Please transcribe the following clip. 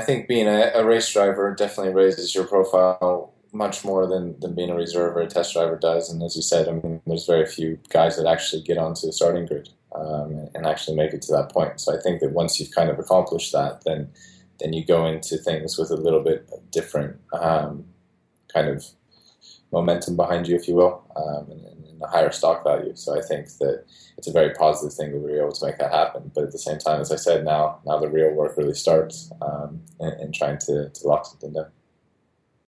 I think being a, a, race driver definitely raises your profile much more than, than being a reserve or a test driver does. And as you said, I mean, there's very few guys that actually get onto the starting grid um, and actually make it to that point. So I think that once you've kind of accomplished that, then then you go into things with a little bit different um, kind of momentum behind you, if you will, um, and, and, a higher stock value. So I think that it's a very positive thing that we were able to make that happen. But at the same time, as I said, now now the real work really starts um, in, in trying to, to lock something down.